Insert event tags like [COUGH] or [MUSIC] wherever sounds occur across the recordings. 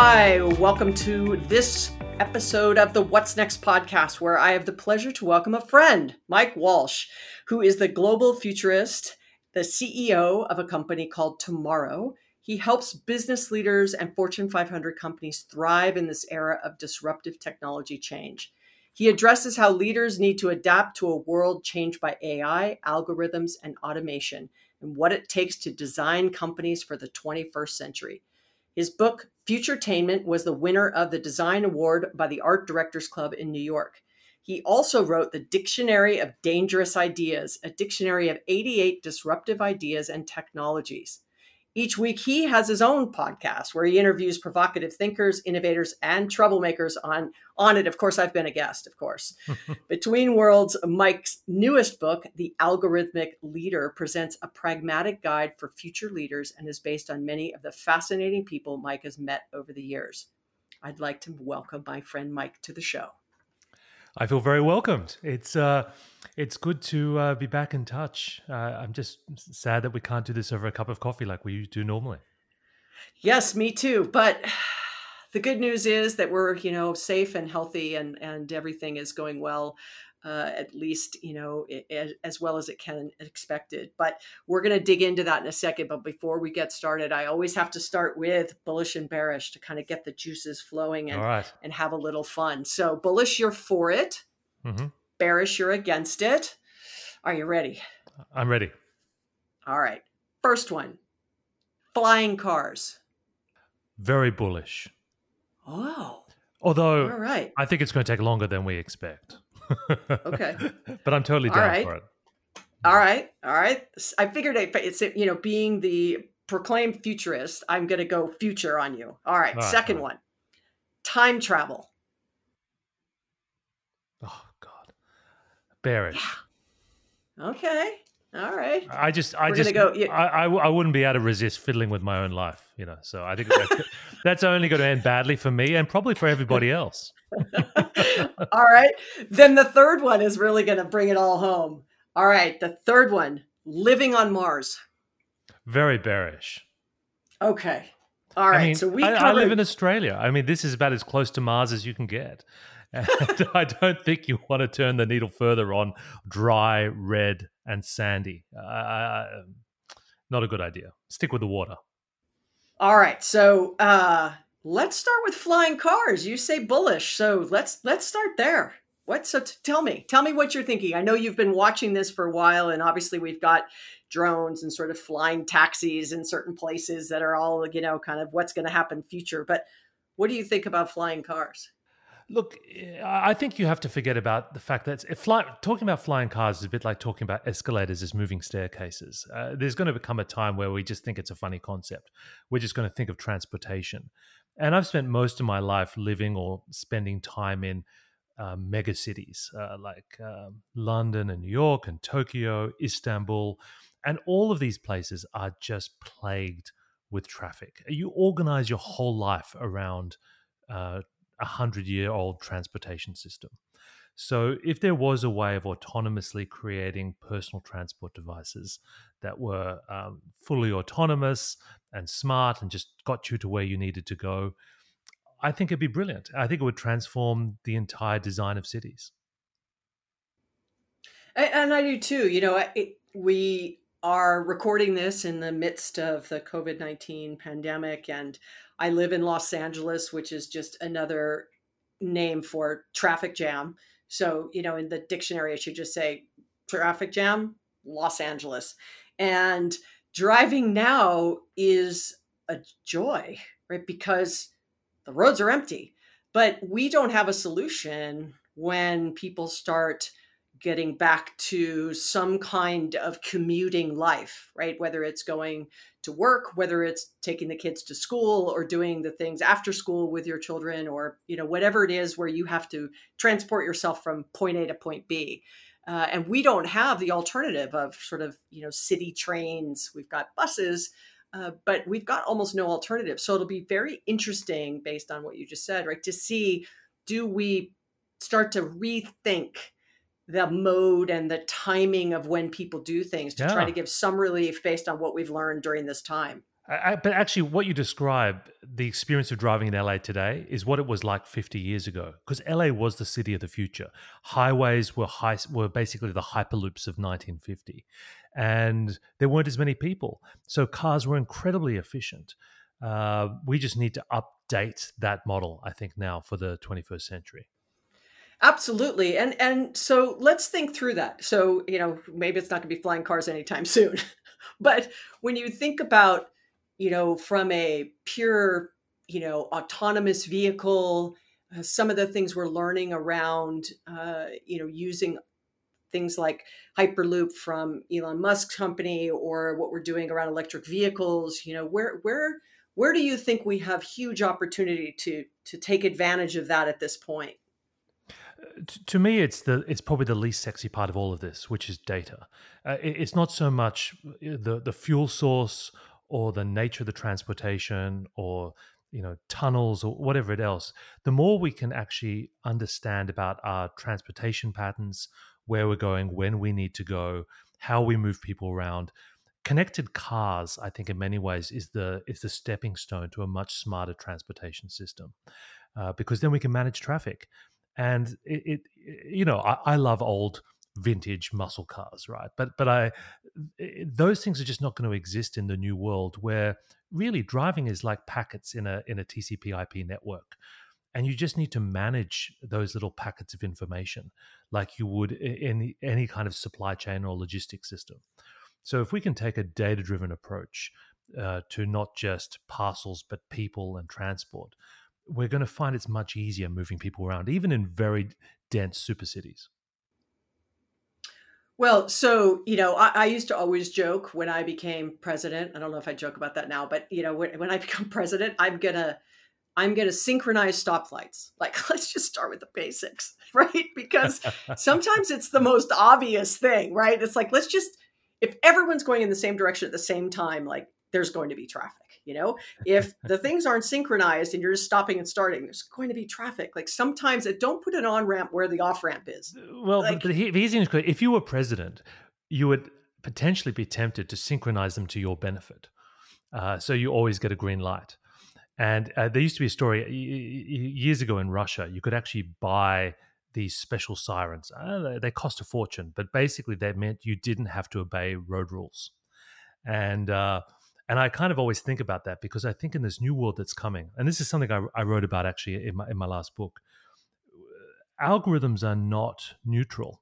Hi, welcome to this episode of the What's Next podcast, where I have the pleasure to welcome a friend, Mike Walsh, who is the global futurist, the CEO of a company called Tomorrow. He helps business leaders and Fortune 500 companies thrive in this era of disruptive technology change. He addresses how leaders need to adapt to a world changed by AI, algorithms, and automation, and what it takes to design companies for the 21st century. His book, Futuretainment, was the winner of the Design Award by the Art Directors Club in New York. He also wrote the Dictionary of Dangerous Ideas, a dictionary of 88 disruptive ideas and technologies. Each week, he has his own podcast where he interviews provocative thinkers, innovators, and troublemakers on, on it. Of course, I've been a guest, of course. [LAUGHS] Between Worlds, Mike's newest book, The Algorithmic Leader, presents a pragmatic guide for future leaders and is based on many of the fascinating people Mike has met over the years. I'd like to welcome my friend Mike to the show. I feel very welcomed. It's uh, it's good to uh, be back in touch. Uh, I'm just sad that we can't do this over a cup of coffee like we do normally. Yes, me too. But [SIGHS] the good news is that we're you know safe and healthy, and and everything is going well uh, at least you know it, as well as it can expected. But we're going to dig into that in a second. But before we get started, I always have to start with bullish and bearish to kind of get the juices flowing and and have a little fun. So bullish, you're for it. Mm-hmm. Bearish, you're against it. Are you ready? I'm ready. All right. First one, flying cars. Very bullish. Oh. Although, all right. I think it's going to take longer than we expect okay. [LAUGHS] but I'm totally down right. for it. All right. All right. I figured it's, you know, being the proclaimed futurist, I'm going to go future on you. All right. All right Second all right. one time travel. Oh, God. Bearish. Yeah. Okay. All right. I just, I We're just, go, yeah. I, I, I, wouldn't be able to resist fiddling with my own life, you know. So I think that's, [LAUGHS] that's only going to end badly for me and probably for everybody else. [LAUGHS] [LAUGHS] all right. Then the third one is really going to bring it all home. All right. The third one living on Mars. Very bearish. Okay. All right. I mean, so we I, covered... I live in Australia. I mean, this is about as close to Mars as you can get. [LAUGHS] And I don't think you want to turn the needle further on dry, red, and sandy. Uh, not a good idea. Stick with the water. All right. So uh, let's start with flying cars. You say bullish, so let's let's start there. What? So t- tell me, tell me what you're thinking. I know you've been watching this for a while, and obviously we've got drones and sort of flying taxis in certain places that are all you know kind of what's going to happen future. But what do you think about flying cars? Look, I think you have to forget about the fact that fly, talking about flying cars is a bit like talking about escalators as moving staircases. Uh, there's going to become a time where we just think it's a funny concept. We're just going to think of transportation. And I've spent most of my life living or spending time in uh, mega cities uh, like uh, London and New York and Tokyo, Istanbul. And all of these places are just plagued with traffic. You organize your whole life around uh, a hundred year old transportation system. So, if there was a way of autonomously creating personal transport devices that were um, fully autonomous and smart and just got you to where you needed to go, I think it'd be brilliant. I think it would transform the entire design of cities. And I do too. You know, it, we are recording this in the midst of the COVID 19 pandemic, and I live in Los Angeles, which is just another name for traffic jam. So, you know, in the dictionary, it should just say traffic jam, Los Angeles. And driving now is a joy, right? Because the roads are empty. But we don't have a solution when people start getting back to some kind of commuting life, right? Whether it's going to work, whether it's taking the kids to school or doing the things after school with your children or, you know, whatever it is where you have to transport yourself from point A to point B. Uh, and we don't have the alternative of sort of, you know, city trains. We've got buses, uh, but we've got almost no alternative. So it'll be very interesting based on what you just said, right? To see do we start to rethink the mode and the timing of when people do things to yeah. try to give some relief based on what we've learned during this time. I, but actually, what you describe, the experience of driving in LA today is what it was like 50 years ago because LA was the city of the future. Highways were high, were basically the hyperloops of 1950 and there weren't as many people. So cars were incredibly efficient. Uh, we just need to update that model, I think, now for the 21st century. Absolutely. And and so let's think through that. So, you know, maybe it's not going to be flying cars anytime [LAUGHS] soon. but when you think about, you know, from a pure, you know, autonomous vehicle, uh, some of the things we're learning around, uh, you know, using things like Hyperloop from Elon Musk's company or what we're doing around electric vehicles, you know, where where where do you think we have huge opportunity to to take advantage of that at this point? To me it's the it's probably the least sexy part of all of this which is data. Uh, it, it's not so much uh, the the fuel source or the nature of the transportation or you know tunnels or whatever it else. The more we can actually understand about our transportation patterns where we're going when we need to go how we move people around connected cars i think in many ways is the is the stepping stone to a much smarter transportation system uh, because then we can manage traffic and it, it you know I, I, love old vintage muscle cars right? But but i it, those things are just not going to exist in the new world where really driving is like packets in a in a tcp ip network. And you just need to manage those little packets of information like you would in any kind of supply chain or logistics system. So if we can take a data driven approach uh, to not just parcels but people and transport we're going to find it's much easier moving people around, even in very dense super cities. Well, so you know, I, I, used to always joke when I became president. I don't know if I joke about that now, but you know, when, when I [LAUGHS] become president, I'm gonna, I'm gonna synchronize stoplights. Like, [LAUGHS] let's just start with the basics, [LAUGHS] right? Because sometimes it's the most obvious thing, right? It's like let's just, if everyone's going in the same direction at the same time, like there's going to be traffic you know? If the [LAUGHS] things aren't synchronized and you're just stopping and starting there's going to be traffic. Like sometimes it don't put an on ramp where the off ramp is well like, but the, easy if you were president you would potentially be tempted to synchronize them to your benefit. Uh, so you always get a green light. And uh, there used to be a story years ago in russia you could actually buy these special sirens. Uh, they cost a fortune but basically they meant you didn't have to obey road rules. And uh, and I kind of always think about that because I think in this new world that's coming, and this is something I, I wrote about actually in my, in my last book, algorithms are not neutral.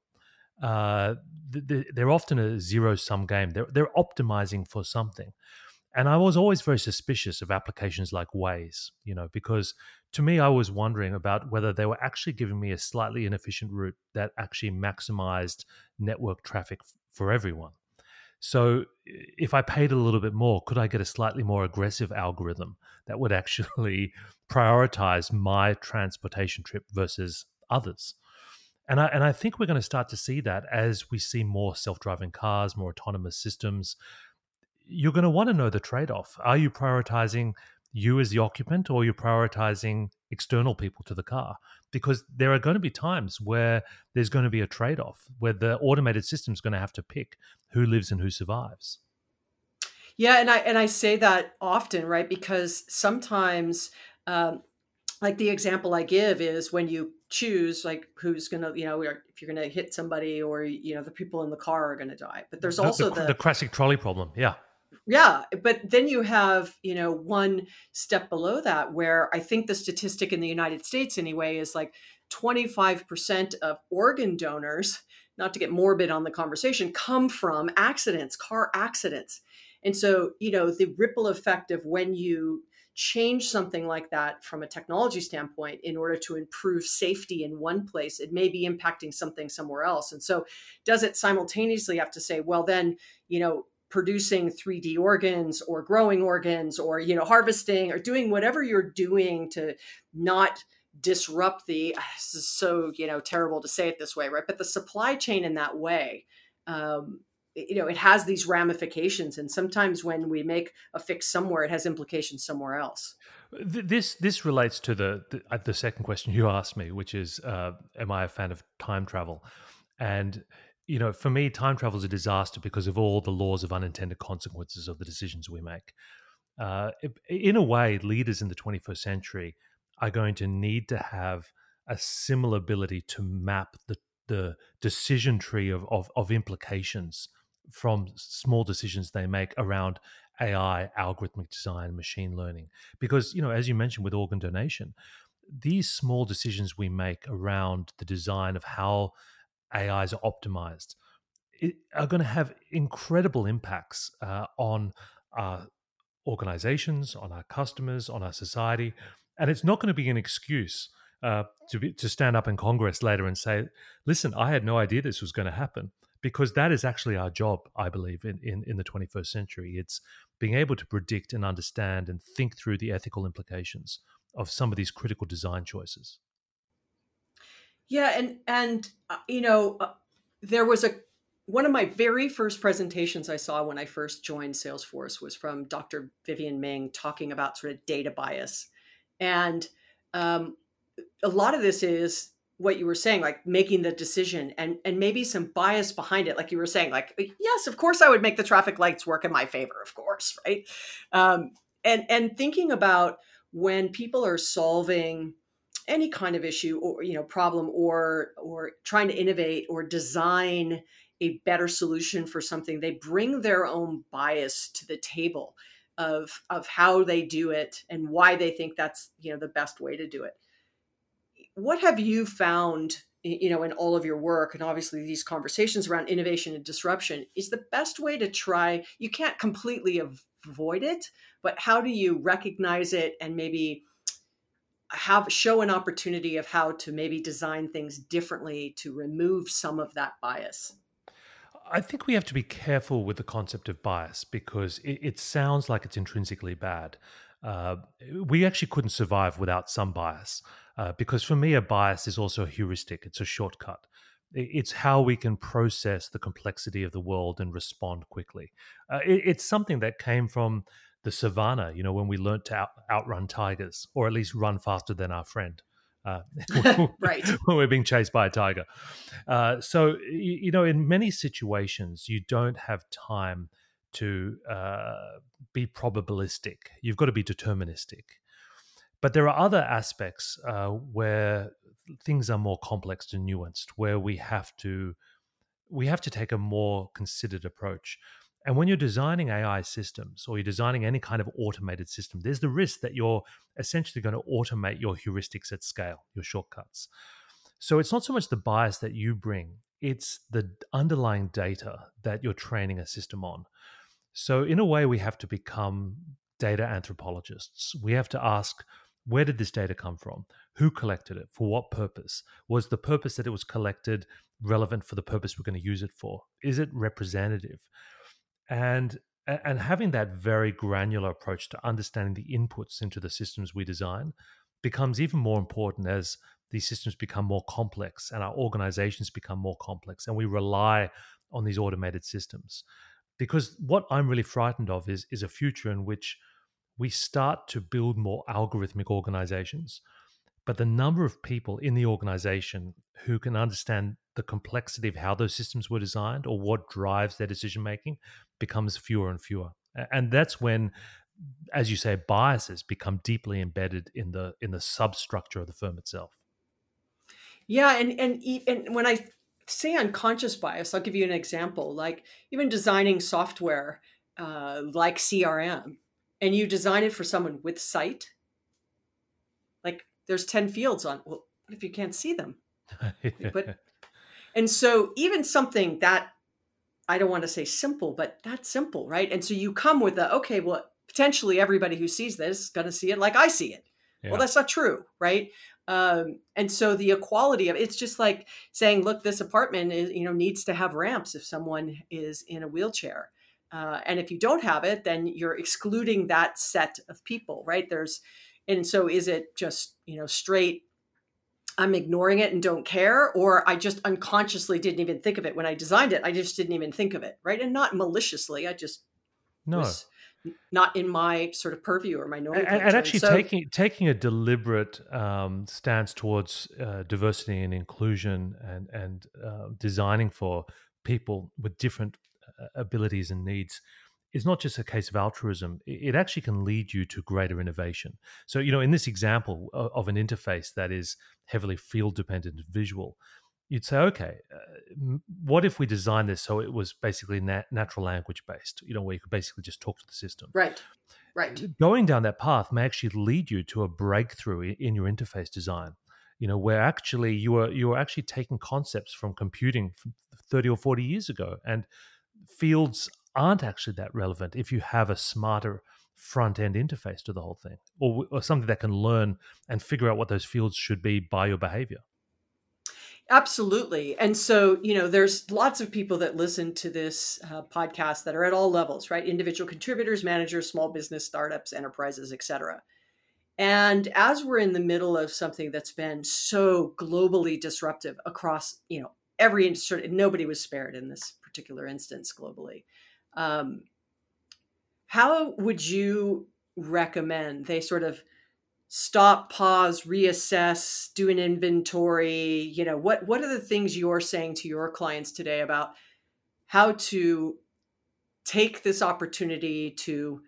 Uh, they're often a zero sum game. They're, they're optimizing for something. And I was always very suspicious of applications like Waze, you know, because to me, I was wondering about whether they were actually giving me a slightly inefficient route that actually maximized network traffic for everyone. So if I paid a little bit more, could I get a slightly more aggressive algorithm that would [LAUGHS] actually prioritize my transportation trip versus others? And I, and I think we're going to start to see that as we see more self driving cars, more autonomous systems. You're going to want to know the trade off. Are you prioritizing you as the occupant or you're prioritizing external people to the car? because there are going to be times where there's going to be a trade off where the automated system is going to have to pick who lives and who survives. Yeah, and I and I say that often, right? Because sometimes, um, like the example I give is when you choose like who's gonna, you know, if you're gonna hit somebody or you know the people in the car are gonna die. But there's also the, the, the classic trolley problem. Yeah, yeah, but then you have, you know, one step below that where I think the statistic in the United States anyway is like 25% of organ donors, not to get morbid on the conversation, come from accidents, car accidents. And so, you know, the ripple effect of when you change something like that from a technology standpoint in order to improve safety in one place, it may be impacting something somewhere else. And so, does it simultaneously have to say, well, then, you know, producing 3D organs or growing organs or you know harvesting or doing whatever you're doing to not disrupt the this is so you know terrible to say it this way right but the supply chain in that way um, you know it has these ramifications and sometimes when we make a fix somewhere it has implications somewhere else. This this relates to the the, uh, the second question you asked me which is uh, am i a fan of time travel? And you know, for me, time travel is a disaster because of all the laws of unintended consequences of the decisions we make. uh, in a way, leaders in the 21st century are going to need to have a similar ability to map the the decision tree of, of, of implications from small decisions they make around AI, algorithmic design, machine learning. Because, you know, as you mentioned with organ donation, these small decisions we make around the design of how AIs are optimized are going to have incredible impacts uh, on our organizations, on our customers, on our society. And it's not going to be an excuse uh, to be, to stand up in Congress later and say, "Listen, I had no idea this was going to happen," because that is actually our job. I believe in, in in the 21st century, it's being able to predict and understand and think through the ethical implications of some of these critical design choices. Yeah, and and uh, you know, uh, there was a one of my very first presentations I saw when I first joined Salesforce was from Dr. Vivienne Ming talking about sort of data bias, and um, a lot of this is what you were saying, like making the decision and and maybe some bias behind it, like you were saying, like yes, of course I would make the traffic lights work in my favor, of course, right? Um, and and thinking about when people are solving any kind of issue or you know problem or or trying to innovate or design a better solution for something they bring their own bias to the table of of how they do it and why they think that's you know the best way to do it. What have you found you know in all of your work and obviously these conversations around innovation and disruption is the best way to try you can't completely avoid it but how do you recognize it and maybe have show an opportunity of how to maybe design things differently to remove some of that bias I think we have to be careful with the concept of bias because it, it sounds like it's intrinsically bad. Uh, we actually couldn't survive without some bias uh, because for me, a bias is also a heuristic, it's a shortcut. It's how we can process the complexity of the world and respond quickly. Uh, it, it's something that came from the savannah, you know, when we learned to out, outrun tigers or at least run faster than our friend. Uh, [LAUGHS] right. [LAUGHS] when we're being chased by a tiger. Uh, so, you, you, know, in many situations, you don't have time to uh, be probabilistic. You've got to be deterministic. But there are other aspects uh, where things are more complex and nuanced, where we have to we have to take a more considered approach. And when you're designing AI systems or you're designing any kind of automated system, there's the risk that you're essentially going to automate your heuristics at scale, your shortcuts. So it's not so much the bias that you bring, it's the underlying data that you're training a system on. So, in a way, we have to become data anthropologists. We have to ask where did this data come from? Who collected it? For what purpose? Was the purpose that it was collected relevant for the purpose we're going to use it for? Is it representative? And and having that very granular approach to understanding the inputs into the systems we design becomes even more important as these systems become more complex and our organizations become more complex and we rely on these automated systems. Because what i'm really frightened of is is a future in which we start to build more algorithmic organizations but the number of people in the organization who can understand the complexity of how those systems were designed or what drives their decision making becomes fewer and fewer. And that's when as you say biases become deeply embedded in the in the substructure of the firm itself. Yeah and and and when i say unconscious bias i'll give you an example like even designing software uh, like crm and you design it for someone with sight like there's 10 fields on well what if you can't see them? [LAUGHS] But and so even something that I don't want to say simple, but that's simple, right? And so you come with a okay, well, potentially everybody who sees this is going to see it like I see it. Yeah. Well, that's not true, right? Um, and so the equality of it's just like saying, look, this apartment is, you know needs to have ramps if someone is in a wheelchair, uh, and if you don't have it, then you're excluding that set of people, right? There's, and so is it just you know straight I'm ignoring it and don't care, or I just unconsciously didn't even think of it when I designed it. I just didn't even think of it, right? And not maliciously. I just no. was not in my sort of purview or my nomenclature. And, and actually, so, taking taking a deliberate um, stance towards uh, diversity and inclusion, and and uh, designing for people with different uh, abilities and needs is not just a case of altruism, it actually can lead you to greater innovation. So, you know, in this example of an interface that is heavily field dependent visual, you'd say, okay, uh, what if we designed this so it was basically nat- natural language based, you know, where you could basically just talk to the system? Right. Right. Going down that path may actually lead you to a breakthrough in your interface design. You know, where actually you are you are actually taking concepts from computing from 30 or 40 years ago and fields aren't actually that relevant if you have a smarter front end interface to the whole thing or, or something that can learn and figure out what those fields should be by your behavior. Absolutely. And so, you know, there's lots of people that listen to this uh, podcast that are at all levels, right? Individual contributors, managers, small business, startups, enterprises, etc. And as we're in the middle of something that's been so globally disruptive across, you know, every industry, nobody was spared in this particular instance globally. Um, how would you recommend they sort of stop pause reassess do an inventory? You know what what are the things you're saying to your clients today about how to take this opportunity to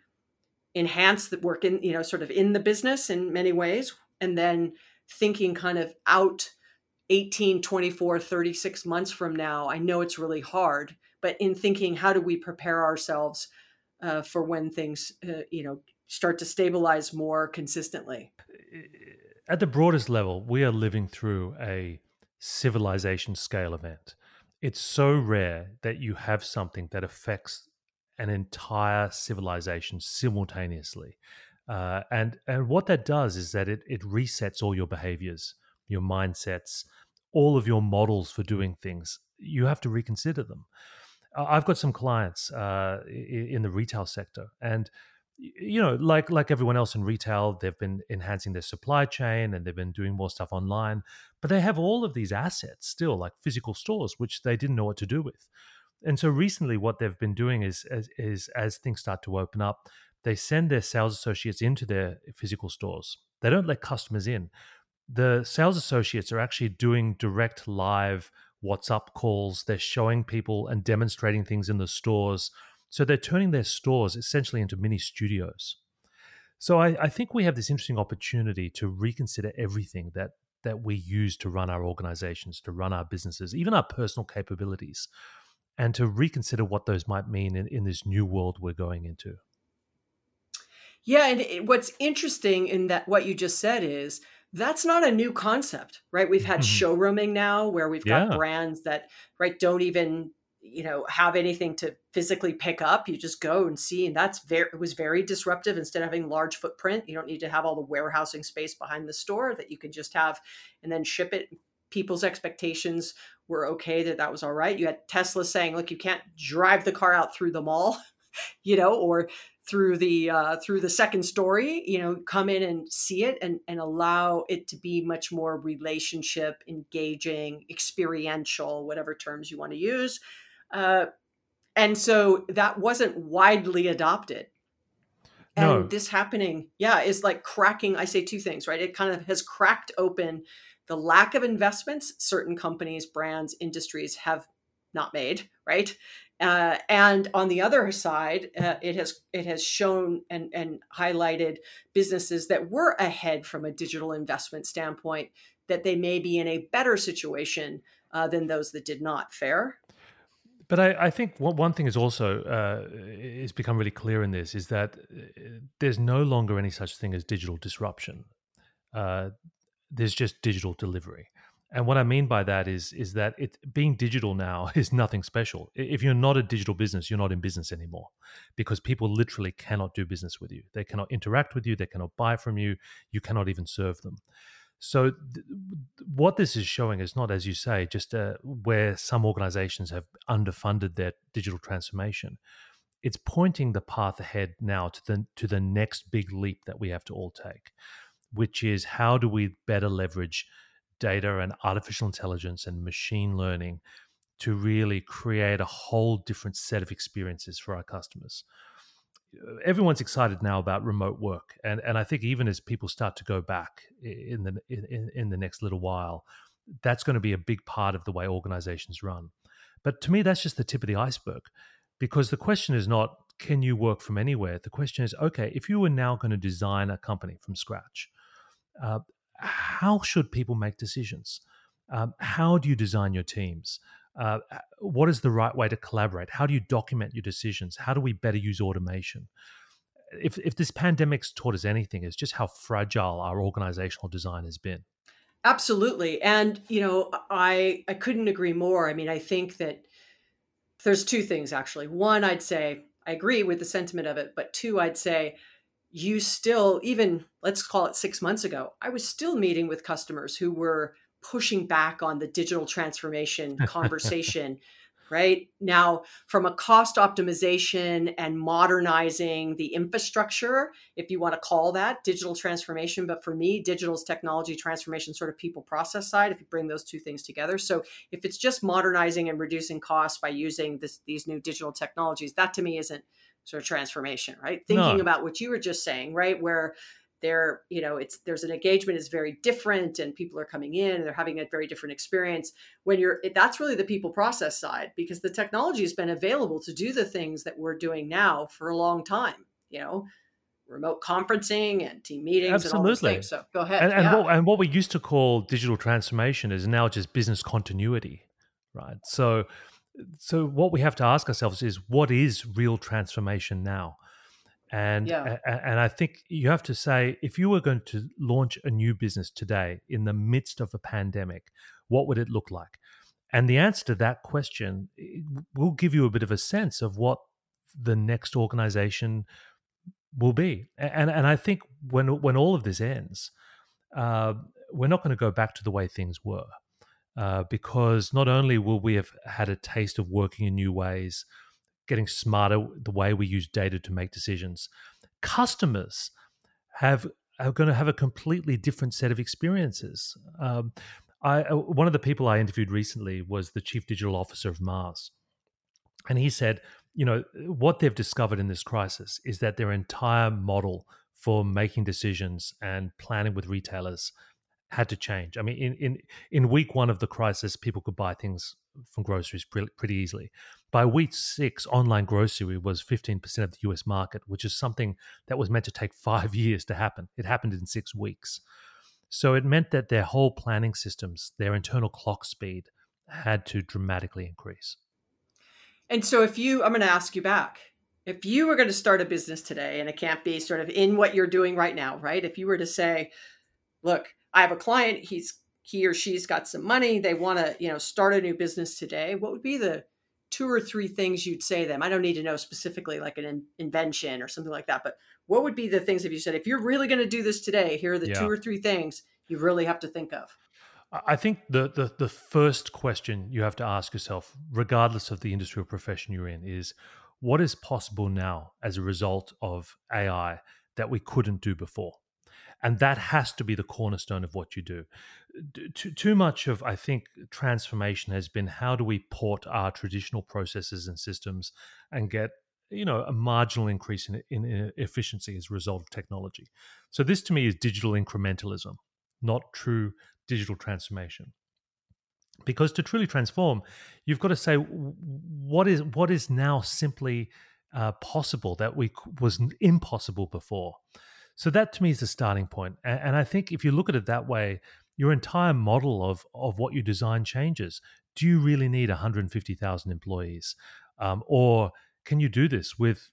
enhance the work in you know sort of in the business in many ways and then thinking kind of out 18 24 36 months from now i know it's really hard but in thinking how do we prepare ourselves uh, for when things uh, you know start to stabilize more consistently? At the broadest level, we are living through a civilization scale event. It's so rare that you have something that affects an entire civilization simultaneously. Uh, and and what that does is that it it resets all your behaviors, your mindsets, all of your models for doing things. You have to reconsider them. I've got some clients uh, in the retail sector, and you know, like like everyone else in retail, they've been enhancing their supply chain and they've been doing more stuff online. But they have all of these assets still, like physical stores, which they didn't know what to do with. And so recently, what they've been doing is, is, is as things start to open up, they send their sales associates into their physical stores. They don't let customers in. The sales associates are actually doing direct live WhatsApp calls. They're showing people and demonstrating things in the stores so they're turning their stores essentially into mini studios. So I, I, think we have this interesting opportunity to reconsider everything that that we use to run our organizations, to run our businesses, even our personal capabilities, and to reconsider what those might mean in, in this new world we're going into. Yeah, and it, what's interesting in that what you just said is that's not a new concept, right? We've had mm-hmm. showrooming now where we've got yeah. brands that right don't even you know have anything to physically pick up you just go and see and that's very it was very disruptive instead of having large footprint you don't need to have all the warehousing space behind the store that you can just have and then ship it people's expectations were okay that that was all right you had tesla saying look you can't drive the car out through the mall [LAUGHS] you know or through the uh, through the second story you know come in and see it and and allow it to be much more relationship engaging experiential whatever terms you want to use uh, and so that wasn't widely adopted. And no. this happening, yeah, is like cracking. I say two things, right? It kind of has cracked open the lack of investments certain companies, brands, industries have not made, right? Uh, and on the other side, uh, it has it has shown and, and highlighted businesses that were ahead from a digital investment standpoint that they may be in a better situation uh, than those that did not. fare. But I, I think one, one thing is also uh, is become really clear in this is that uh, there's no longer any such thing as digital disruption. Uh, there's just digital delivery. And what I mean by that is is that it being digital now [LAUGHS] is nothing special. If you're not a digital business, you're not in business anymore because people literally cannot do business with you. They cannot interact with you, they cannot buy from you, you cannot even serve them. So, th- what this is showing is not, as you say, just uh, where some organizations have underfunded their digital transformation. It's pointing the path ahead now to the to the next big leap that we have to all take, which is how do we better leverage data and artificial intelligence and machine learning to really create a whole different set of experiences for our customers everyone's excited now about remote work, and and I think even as people start to go back in the in, in the next little while, that's going to be a big part of the way organizations run. But to me, that's just the tip of the iceberg, because the question is not can you work from anywhere? The question is, okay, if you were now going to design a company from scratch, uh, how should people make decisions? Um, how do you design your teams? Uh, what is the right way to collaborate? How do you document your decisions? How do we better use automation? If, if this pandemic's taught us anything, it's just how fragile our organizational design has been. Absolutely. And, you know, I, I couldn't agree more. I mean, I think that there's two things actually. One, I'd say I agree with the sentiment of it, but two, I'd say you still, even let's call it six months ago, I was still meeting with customers who were pushing back on the digital transformation [LAUGHS] conversation right? Now, from a cost optimization and modernizing the infrastructure, if you want to call that digital transformation, but for me, digital is technology transformation, sort of people process side, if you bring those two things together. So if it's just modernizing and reducing costs by using this, these new digital technologies, that to me isn't sort of transformation, right? Thinking no. about what you were just saying, right? Where there you know it's there's an engagement is very different and people are coming in and they're having a very different experience when you're that's really the people process side because the technology has been available to do the things that we're doing now for a long time you know remote conferencing and team meetings absolutely and so go ahead and, and, yeah. what, and what we used to call digital transformation is now just business continuity right so so what we have to ask ourselves is what is real transformation now and yeah. and I think you have to say if you were going to launch a new business today in the midst of a pandemic, what would it look like? And the answer to that question will give you a bit of a sense of what the next organization will be. And and I think when when all of this ends, uh, we're not going to go back to the way things were, uh, because not only will we have had a taste of working in new ways, getting smarter the way we use data to make decisions. Customers have are going to have a completely different set of experiences. Um, I, uh, one of the people I interviewed recently was the chief digital officer of Mars, and he said, you know, what they've discovered in this crisis is that their entire model for making decisions and planning with retailers had to change. I mean, in in in week one of the crisis, people could buy things from groceries pretty, pretty easily. By week six, online grocery was 15% of the US market, which is something that was meant to take [LAUGHS] five years to happen. It happened in six weeks. So it meant that their whole planning systems, their internal clock speed, had to dramatically increase. And so, if you, I'm going to ask you back, if you were going to start a business today, and it can't be sort of in what you're doing right now, right? If you were to say, look, I have a client, he's he or she's got some money, they want to, you know, start a new business today, what would be the two or three things you'd say them? I don't need to know specifically like an in- invention or something like that, but what would be the things if you said if you're really going to do this today, here are the yeah. two or three things you really have to think of? I think the, the the first question you have to ask yourself, regardless of the industry or profession you're in, is what is possible now as a result of AI that we couldn't do before? And that has to be the cornerstone of what you do. Too, too much of, I think, transformation has been how do we port our traditional processes and systems and get you know a marginal increase in, in efficiency as a result of technology. So this to me is digital incrementalism, not true digital transformation because to truly transform you've got to say what is what is now simply uh, possible that we was impossible before so that to me is the starting point. And, and I think if you look at it that way, your entire model of of what you design changes. Do you really need 150,000 employees, um, or can you do this with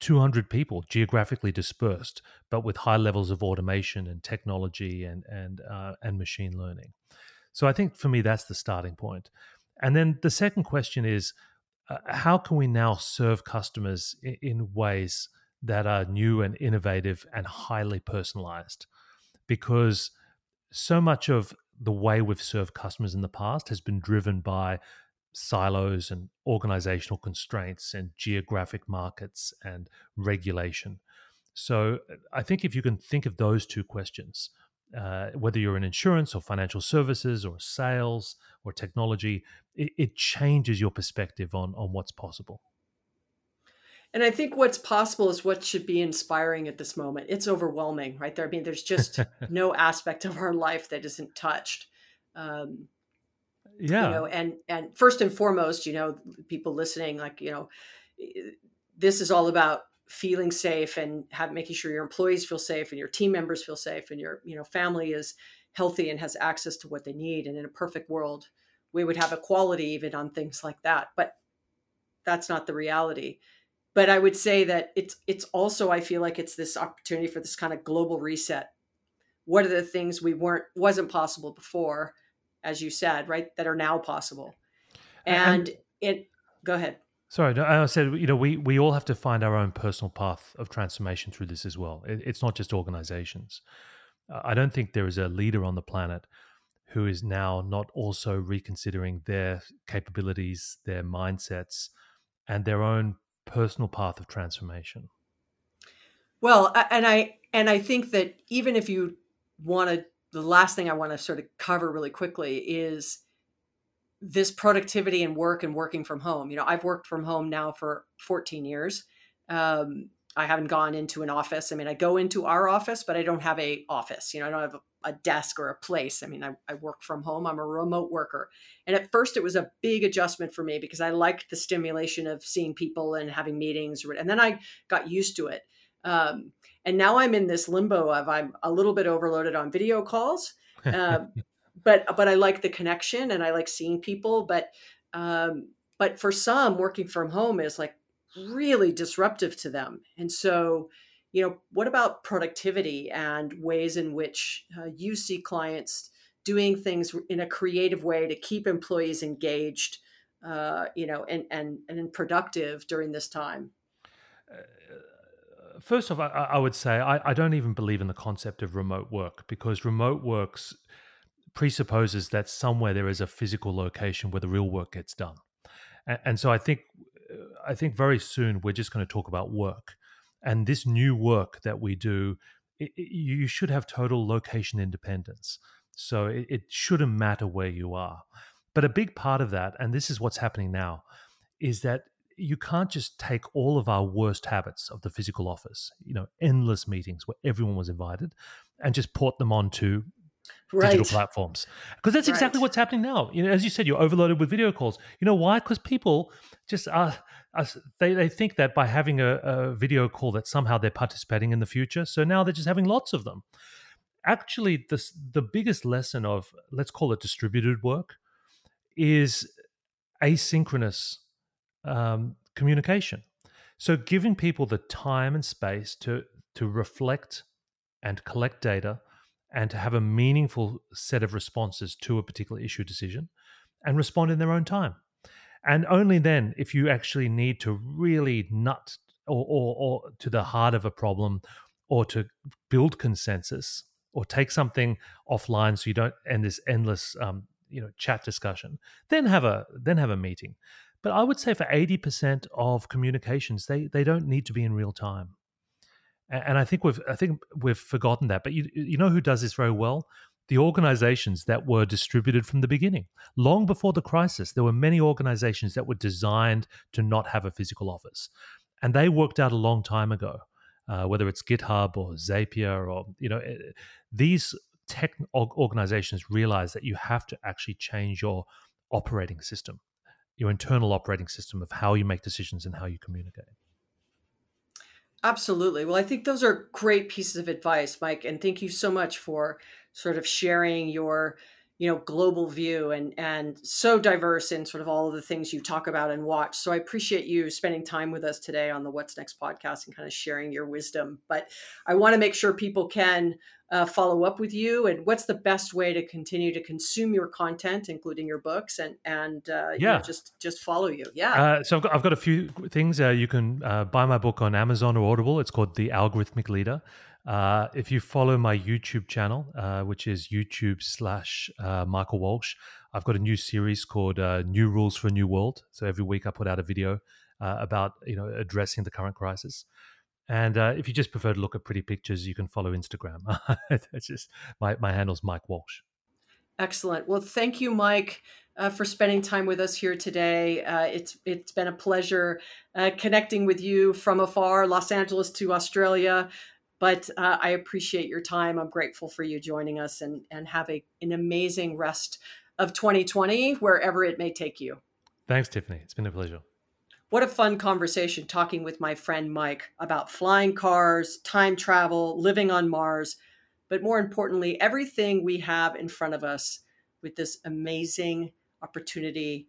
200 people geographically dispersed, but with high levels of automation and technology and and uh, and machine learning? So I think for me that's the starting point. And then the second question is, uh, how can we now serve customers in, in ways that are new and innovative and highly personalized because so much of the way we've served customers in the past has been driven by silos and organizational constraints and geographic markets and regulation. So I think if you can think of those two questions, uh, whether you're in insurance or financial services or sales or technology, it, it changes your perspective on on what's possible. And I think what's possible is what should be inspiring at this moment. It's overwhelming, right there. I mean, there's just [LAUGHS] no aspect of our life that isn't touched. Um, yeah. You know, and and first and foremost, you know, people listening, like you know, this is all about feeling safe and have, making sure your employees feel safe and your team members feel safe and your you know family is healthy and has access to what they need. And in a perfect world, we would have equality even on things like that. But that's not the reality. But I would say that it's it's also I feel like it's this opportunity for this kind of global reset. What are the things we weren't wasn't possible before, as you said, right? That are now possible. And, and it go ahead. Sorry, I said you know we we all have to find our own personal path of transformation through this as well. It, it's not just organizations. Uh, I don't think there is a leader on the planet who is now not also reconsidering their capabilities, their mindsets, and their own personal path of transformation. Well, and I and I think that even if you want to, the last thing I want to sort of cover really quickly is this productivity and work and working from home. You know, I've worked from home now for 14 years. Um, I haven't gone into an office. I mean, I go into our office, but I don't have a office. You know, I don't have a, a desk or a place. I mean, I, I, work from home. I'm a remote worker. And at first, it was a big adjustment for me because I liked the stimulation of seeing people and having meetings. And then I got used to it. Um, and now I'm in this limbo of I'm a little bit overloaded on video calls. Uh, [LAUGHS] but but I like the connection and I like seeing people. But um, but for some, working from home is like really disruptive to them. And so, you know, what about productivity and ways in which uh, you see clients doing things in a creative way to keep employees engaged, uh, you know, and, and, and productive during this time? Uh, first off, I, I would say I, I, don't even believe in the concept of remote work because remote works presupposes that somewhere there is a physical location where the real work gets done. And, and so I think I think very soon we're just going to talk about work. And this new work that we do, it, it, you should have total location independence. So it, it shouldn't matter where you are. But a big part of that, and this is what's happening now, is that you can't just take all of our worst habits of the physical office, you know, endless meetings where everyone was invited, and just port them onto right. digital platforms because that's exactly right. what's happening now. You know, as you said, you're overloaded with video calls. You know why? Because people just are, are, they they think that by having a, a video call that somehow they're participating in the future. So now they're just having lots of them. Actually, this the biggest lesson of let's call it distributed work is asynchronous um, communication. So giving people the time and space to to reflect and collect data and to have a meaningful set of responses to a particular issue decision and respond in their own time. And only then, if you actually need to really nut or, or, or to the heart of a problem or to build consensus or take something offline so you don't end this endless um, you know chat discussion then have a then have a meeting but i would say for 80% of communications they they don't need to be in real time and I think we've I think we've forgotten that. But you you know who does this very well? The organizations that were distributed from the beginning, long before the crisis, there were many organizations that were designed to not have a physical office, and they worked out a long time ago. Uh, whether it's GitHub or Zapier or you know eh, these tech organizations realize that you have to actually change your operating system, your internal operating system of how you make decisions and how you communicate. Absolutely. Well, I think those are great pieces of advice, Mike, and thank you so much for sort of sharing your, you know, global view and and so diverse in sort of all of the things you talk about and watch. So I appreciate you spending time with us today on the What's Next podcast and kind of sharing your wisdom. But I want to make sure people can uh, follow up with you and what's the best way to continue to consume your content including your books and and uh, yeah you know, just just follow you. Yeah. Uh, so I've got, I've got a few things uh, you can uh, buy my book on amazon or audible. It's called the algorithmic leader uh, if you follow my youtube channel which is youtube slash michael walsh i've got a new series called new rules for a new world so every week i put out a video about you know addressing the current crisis and uh, if you just prefer to look at pretty pictures, you can follow Instagram. [LAUGHS] It's just my, my handle's Mike Walsh. Excellent. Well, thank you, Mike, uh, for spending time with us here today. Uh, it's it's been a pleasure uh, connecting with you from afar, Los Angeles to Australia. But uh, I appreciate your time. I'm grateful for you joining us, and and have a, an amazing rest of 2020 wherever it may take you. Thanks, Tiffany. It's been a pleasure. What a fun conversation talking with my friend Mike about flying cars, time travel, living on Mars, but more importantly, everything we have in front of us with this amazing opportunity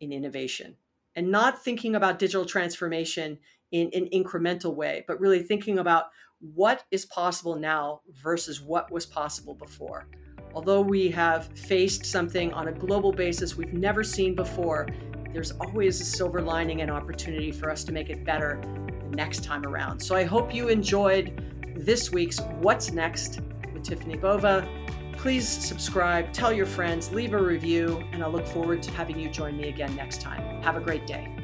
in innovation. And not thinking about digital transformation in an incremental way, but really thinking about what is possible now versus what was possible before. Although we have faced something on a global basis we've never seen before, there's always a silver lining and opportunity for us to make it better next time around. So I hope you enjoyed this week's What's Next with Tiffani Bova. Please subscribe, tell your friends, leave a review, and I look forward to having you join me again next time. Have a great day.